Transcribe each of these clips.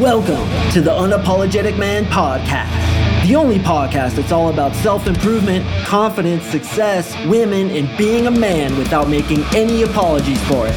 Welcome to the Unapologetic Man Podcast, the only podcast that's all about self improvement, confidence, success, women, and being a man without making any apologies for it.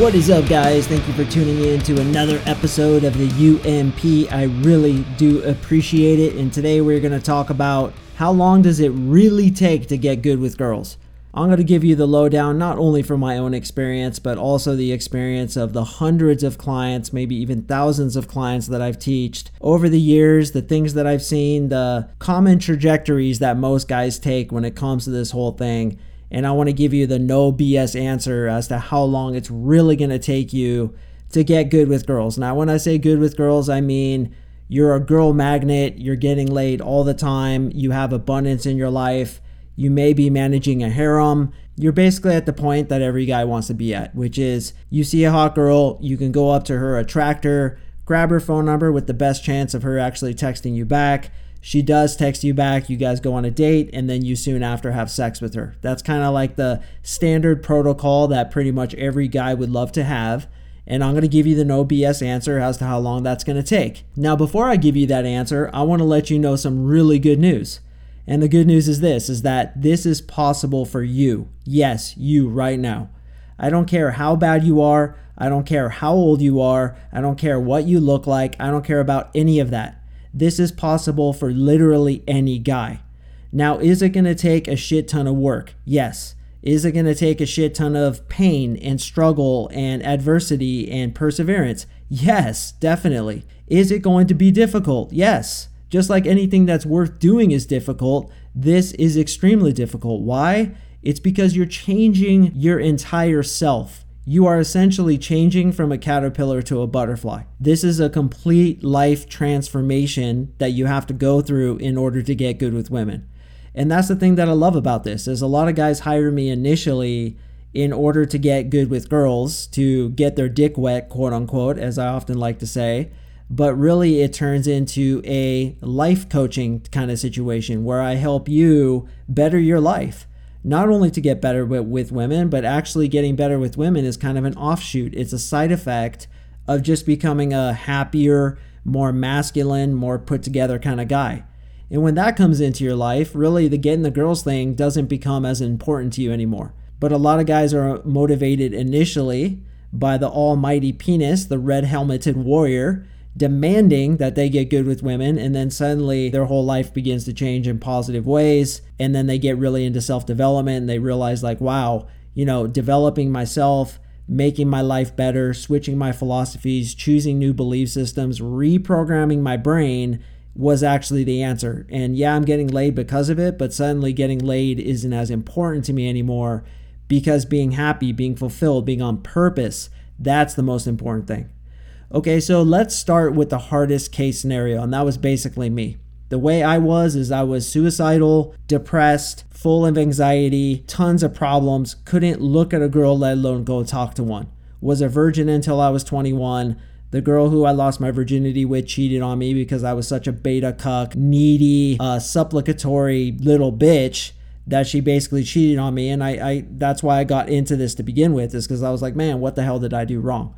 What is up, guys? Thank you for tuning in to another episode of the UMP. I really do appreciate it. And today we're going to talk about how long does it really take to get good with girls? I'm going to give you the lowdown not only from my own experience, but also the experience of the hundreds of clients, maybe even thousands of clients that I've taught over the years, the things that I've seen, the common trajectories that most guys take when it comes to this whole thing. And I want to give you the no BS answer as to how long it's really going to take you to get good with girls. Now, when I say good with girls, I mean you're a girl magnet, you're getting laid all the time, you have abundance in your life you may be managing a harem. You're basically at the point that every guy wants to be at, which is you see a hot girl, you can go up to her, attract her, grab her phone number with the best chance of her actually texting you back. She does text you back, you guys go on a date, and then you soon after have sex with her. That's kind of like the standard protocol that pretty much every guy would love to have. And I'm going to give you the no BS answer as to how long that's going to take. Now, before I give you that answer, I want to let you know some really good news. And the good news is this is that this is possible for you. Yes, you right now. I don't care how bad you are. I don't care how old you are. I don't care what you look like. I don't care about any of that. This is possible for literally any guy. Now, is it going to take a shit ton of work? Yes. Is it going to take a shit ton of pain and struggle and adversity and perseverance? Yes, definitely. Is it going to be difficult? Yes. Just like anything that's worth doing is difficult, this is extremely difficult. Why? It's because you're changing your entire self. You are essentially changing from a caterpillar to a butterfly. This is a complete life transformation that you have to go through in order to get good with women. And that's the thing that I love about this is a lot of guys hire me initially in order to get good with girls, to get their dick wet, quote unquote, as I often like to say but really it turns into a life coaching kind of situation where I help you better your life. Not only to get better with, with women, but actually getting better with women is kind of an offshoot. It's a side effect of just becoming a happier, more masculine, more put together kind of guy. And when that comes into your life, really the getting the girls thing doesn't become as important to you anymore. But a lot of guys are motivated initially by the almighty penis, the red helmeted warrior, demanding that they get good with women and then suddenly their whole life begins to change in positive ways and then they get really into self-development and they realize like wow you know developing myself making my life better switching my philosophies choosing new belief systems reprogramming my brain was actually the answer. And yeah i'm getting laid because of it but suddenly getting laid isn't as important to me anymore because being happy being fulfilled being on purpose that's the most important thing Okay, so let's start with the hardest case scenario, and that was basically me. The way I was is I was suicidal, depressed, full of anxiety, tons of problems, couldn't look at a girl, let alone go talk to one. Was a virgin until I was 21. The girl who I lost my virginity with cheated on me because I was such a beta cuck, needy, uh, supplicatory little bitch that she basically cheated on me. And I, I that's why I got into this to begin with, is because I was like, man, what the hell did I do wrong?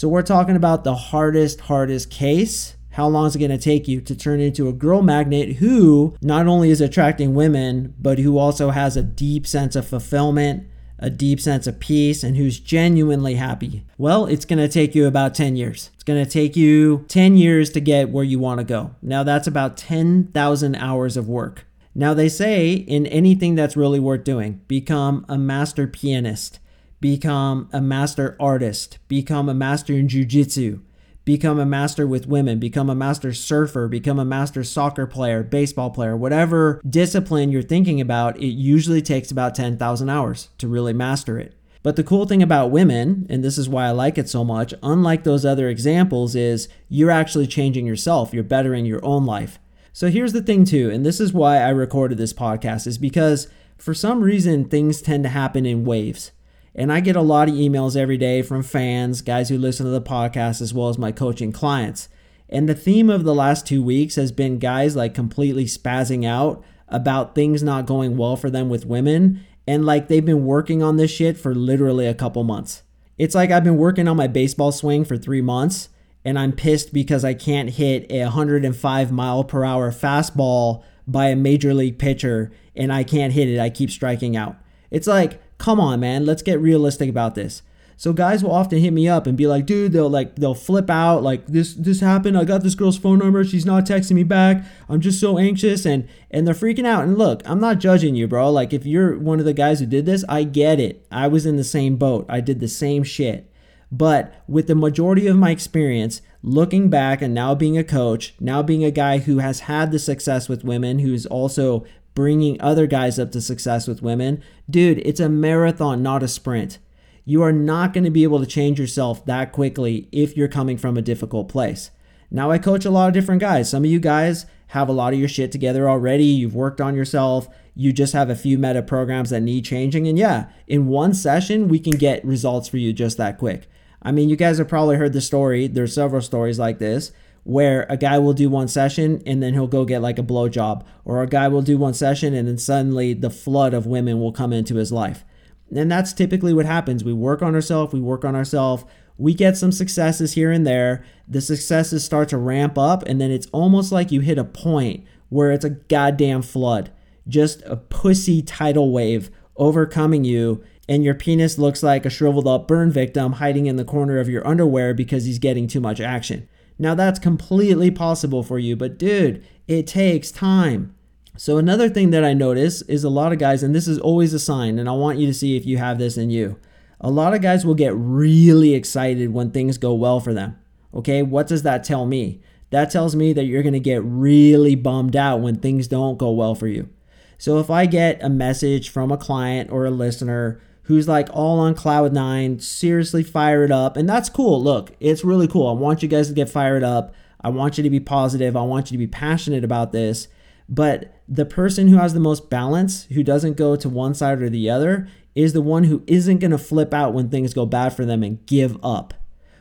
So we're talking about the hardest, hardest case. How long is it going to take you to turn into a girl magnet who not only is attracting women, but who also has a deep sense of fulfillment, a deep sense of peace, and who's genuinely happy? Well, it's going to take you about 10 years. It's going to take you 10 years to get where you want to go. Now, that's about 10,000 hours of work. Now, they say in anything that's really worth doing, become a master pianist become a master artist, become a master in jujitsu, become a master with women, become a master surfer, become a master soccer player, baseball player, whatever discipline you're thinking about, it usually takes about 10,000 hours to really master it. But the cool thing about women, and this is why I like it so much, unlike those other examples, is you're actually changing yourself, you're bettering your own life. So here's the thing, too, and this is why I recorded this podcast, is because for some reason things tend to happen in waves. And I get a lot of emails every day from fans, guys who listen to the podcast, as well as my coaching clients. And the theme of the last two weeks has been guys like completely spazzing out about things not going well for them with women and like they've been working on this shit for literally a couple months. It's like I've been working on my baseball swing for three months and I'm pissed because I can't hit a 105 mile per hour fastball by a major league pitcher and I can't hit it. I keep striking out. It's like, come on, man, let's get realistic about this. So guys will often hit me up and be like, dude, they'll like they'll flip out, like this this happened. I got this girl's phone number. She's not texting me back. I'm just so anxious and and they're freaking out. And look, I'm not judging you, bro. Like if you're one of the guys who did this, I get it. I was in the same boat. I did the same shit. But with the majority of my experience, looking back and now being a coach, now being a guy who has had the success with women, who's also bringing other guys up to success with women, dude, it's a marathon, not a sprint. You are not going to be able to change yourself that quickly if you're coming from a difficult place. Now, I coach a lot of different guys. Some of you guys have a lot of your shit together already. You've worked on yourself. You just have a few meta programs that need changing. And yeah, in one session, we can get results for you just that quick. I mean, you guys have probably heard the story. There's several stories like this where a guy will do one session and then he'll go get like a blow job, or a guy will do one session and then suddenly the flood of women will come into his life. And that's typically what happens. We work on ourselves, we work on ourselves, we get some successes here and there. The successes start to ramp up, and then it's almost like you hit a point where it's a goddamn flood. Just a pussy tidal wave overcoming you and your penis looks like a shriveled up burn victim hiding in the corner of your underwear because he's getting too much action. Now, that's completely possible for you, but dude, it takes time. So, another thing that I notice is a lot of guys, and this is always a sign, and I want you to see if you have this in you. A lot of guys will get really excited when things go well for them. Okay, what does that tell me? That tells me that you're gonna get really bummed out when things don't go well for you. So, if I get a message from a client or a listener who's like all on cloud nine, seriously fired up. And that's cool. Look, it's really cool. I want you guys to get fired up. I want you to be positive. I want you to be passionate about this. But the person who has the most balance, who doesn't go to one side or the other, is the one who isn't going to flip out when things go bad for them and give up.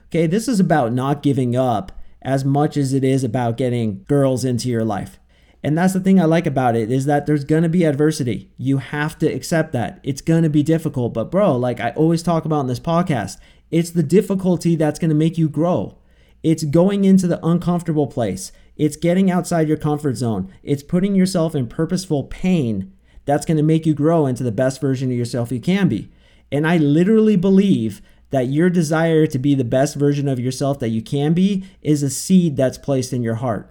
Okay, this is about not giving up as much as it is about getting girls into your life. And that's the thing I like about it is that there's going to be adversity. You have to accept that. It's going to be difficult, but bro, like I always talk about in this podcast, it's the difficulty that's going to make you grow. It's going into the uncomfortable place. It's getting outside your comfort zone. It's putting yourself in purposeful pain that's going to make you grow into the best version of yourself you can be. And I literally believe that your desire to be the best version of yourself that you can be is a seed that's placed in your heart.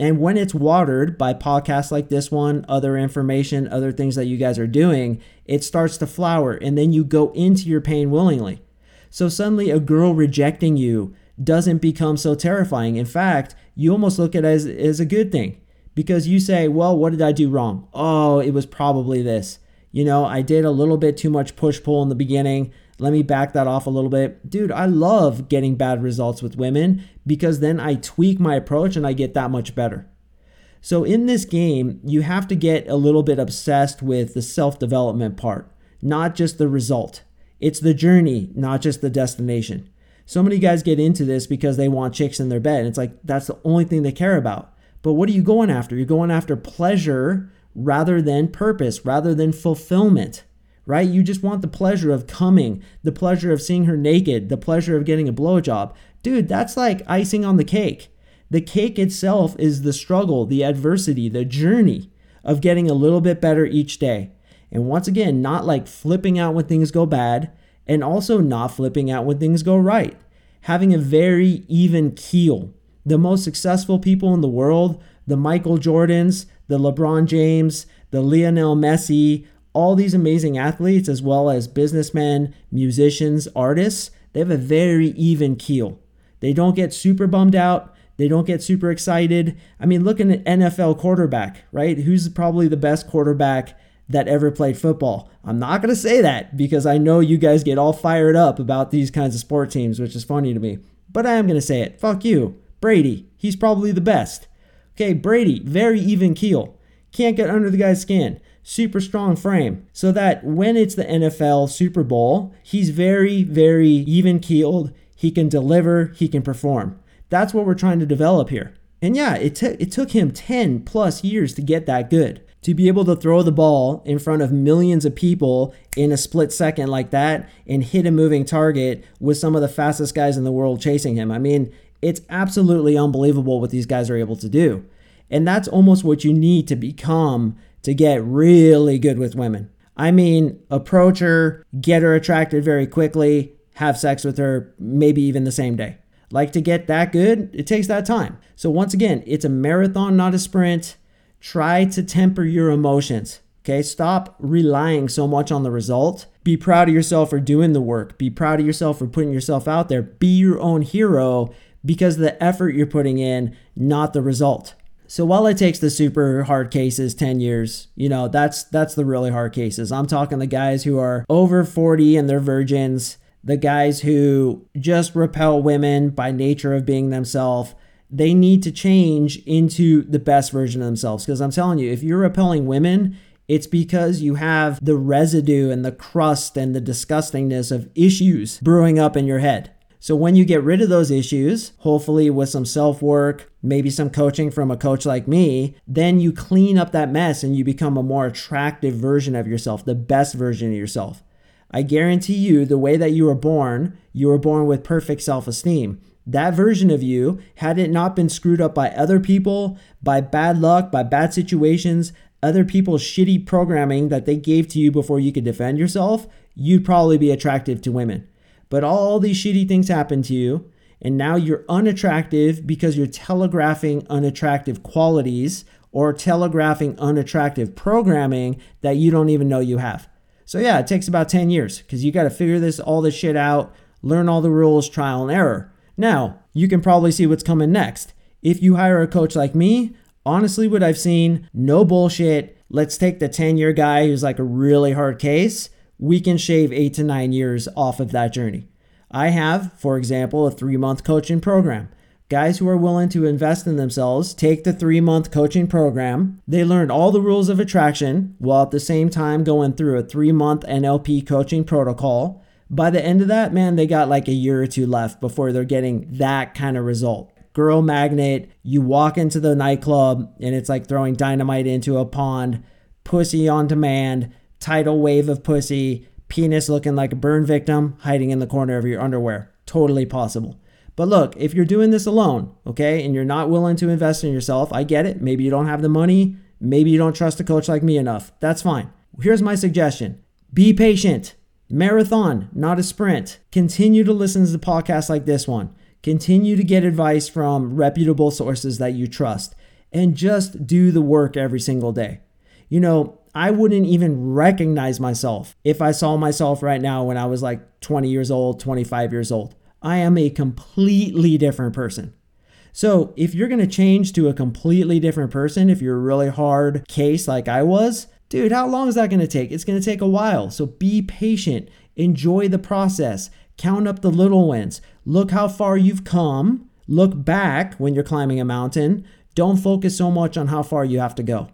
And when it's watered by podcasts like this one, other information, other things that you guys are doing, it starts to flower and then you go into your pain willingly. So suddenly a girl rejecting you doesn't become so terrifying. In fact, you almost look at it as, as a good thing because you say, well, what did I do wrong? Oh, it was probably this. You know, I did a little bit too much push pull in the beginning. Let me back that off a little bit. Dude, I love getting bad results with women because then I tweak my approach and I get that much better. So in this game, you have to get a little bit obsessed with the self development part, not just the result. It's the journey, not just the destination. So many guys get into this because they want chicks in their bed. And it's like that's the only thing they care about. But what are you going after? You're going after pleasure rather than purpose, rather than fulfillment right? You just want the pleasure of coming, the pleasure of seeing her naked, the pleasure of getting a blowjob. Dude, that's like icing on the cake. The cake itself is the struggle, the adversity, the journey of getting a little bit better each day. And once again, not like flipping out when things go bad, and also not flipping out when things go right. Having a very even keel. The most successful people in the world, the Michael Jordans, the LeBron James, the Lionel Messi, all these amazing athletes, as well as businessmen, musicians, artists, they have a very even keel. They don't get super bummed out. They don't get super excited. I mean, look at an NFL quarterback, right? Who's probably the best quarterback that ever played football? I'm not going to say that because I know you guys get all fired up about these kinds of sport teams, which is funny to me. But I am going to say it. Fuck you. Brady. He's probably the best. Okay, Brady, very even keel. Can't get under the guy's skin super strong frame so that when it's the NFL Super Bowl, he's very, very even keeled. He can deliver, he can perform. That's what we're trying to develop here. And yeah, it, t- it took him 10 plus years to get that good. to be able to throw the ball in front of millions of people in a split second like that and hit a moving target with some of the fastest guys in the world chasing him. I mean, it's absolutely unbelievable what these guys are able to do. And that's almost what you need to become to get really good with women. I mean, approach her, get her attracted very quickly, have sex with her, maybe even the same day. Like to get that good, it takes that time. So, once again, it's a marathon, not a sprint. Try to temper your emotions. Okay, stop relying so much on the result. Be proud of yourself for doing the work. Be proud of yourself for putting yourself out there. Be your own hero because the effort you're putting in, not the result. So while it takes the super hard cases 10 years, you know, that's that's the really hard cases. I'm talking the guys who are over 40 and they're virgins, the guys who just repel women by nature of being themselves. They need to change into the best version of themselves because I'm telling you, if you're repelling women, it's because you have the residue and the crust and the disgustingness of issues brewing up in your head. So when you get rid of those issues, hopefully with some self work, maybe some coaching from a coach like me, then you clean up that mess and you become a more attractive version of yourself, the best version of yourself. I guarantee you, the way that you were born, you were born with perfect self esteem. That version of you, had it not been screwed up by other people, by bad luck, by bad situations, other people's shitty programming that they gave to you before you could defend yourself, you'd probably be attractive to women. But all these shitty things happen to you, and now you're unattractive because you're telegraphing unattractive qualities or telegraphing unattractive programming that you don't even know you have. So yeah, it takes about 10 years because you got to figure this all this shit out, learn all the rules, trial and error. Now, you can probably see what's coming next. If you hire a coach like me, honestly what I've seen, no bullshit. Let's take the 10-year guy who's like a really hard case we can shave eight to nine years off of that journey. I have, for example, a three month coaching program. Guys who are willing to invest in themselves take the three month coaching program. They learn all the rules of attraction while at the same time going through a three month NLP coaching protocol. By the end of that, man, they got like a year or two left before they're getting that kind of result. Girl magnet, you walk into the nightclub and it's like throwing dynamite into a pond, pussy on demand, tidal wave of pussy, penis looking like a burn victim hiding in the corner of your underwear. Totally possible. But look, if you're doing this alone, okay, and you're not willing to invest in yourself, I get it. Maybe you don't have the money. Maybe you don't trust a coach like me enough. That's fine. Here's my suggestion be patient. Marathon, not a sprint. Continue to listen to podcasts like this one. Continue to get advice from reputable sources that you trust. And just do the work every single day. You know, I wouldn't even recognize myself if I saw myself right now when I was like 20 years old, 25 years old. I am a completely different person. So, if you're to change to a completely different person, if you're a really hard case like I was, dude, how long is that to take? It's to take a while. So, be patient, enjoy the process, count up the little wins, look how far you've come, look back when you're climbing a mountain. Don't focus so much on how far you have to go.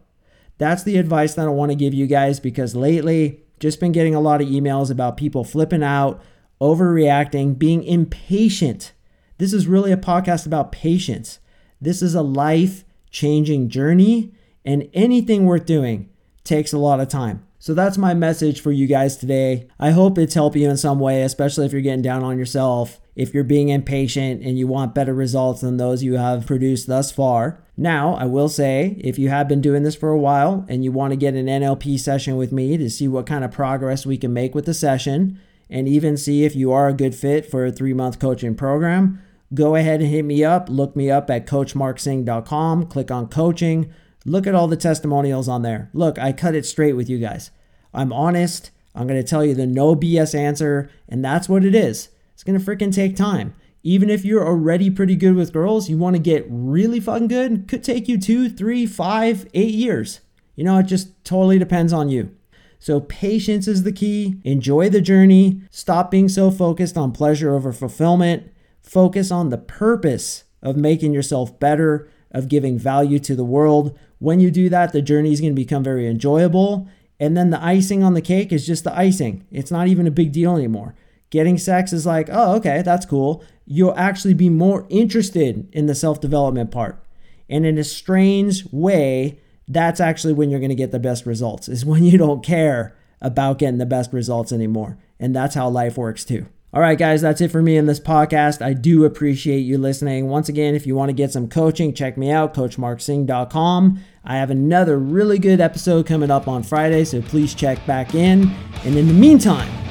That's the advice that I want to give you guys because lately, just been getting a lot of emails about people flipping out, overreacting, being impatient. This is really a podcast about patience. This is a life changing journey, and anything worth doing takes a lot of time. So that's my message for you guys today. I hope it's helped you in some way, especially if you're getting down on yourself, if you're being impatient and you want better results than those you have produced thus far. Now, I will say, if you have been doing this for a while and you want to get an NLP session with me to see what kind of progress we can make with the session and even see if you are a good fit for a three month coaching program, go ahead and hit me up. Look me up at coachmarksing.com, click on coaching, look at all the testimonials on there. Look, I cut it straight with you guys. I'm honest. I'm going to tell you the no BS answer, and that's what it is. It's to freaking take time even if you're already pretty good with girls, you want to get really fucking good, could take you two, three, five, eight years. You know, it just totally depends on you. So, patience is the key. Enjoy the journey. Stop being so focused on pleasure over fulfillment. Focus on the purpose of making yourself better, of giving value to the world. When you do that, the journey is going to become very enjoyable. And then the icing on the cake is just the icing. It's not even a big deal anymore. Getting sex is like, oh, okay, that's cool. You'll actually be more interested in the self development part. And in a strange way, that's actually when you're going to get the best results, is when you don't care about getting the best results anymore. And that's how life works too. All right, guys, that's it for me in this podcast. I do appreciate you listening. Once again, if you want to get some coaching, check me out, coachmarksing.com. I have another really good episode coming up on Friday, so please check back in. And in the meantime,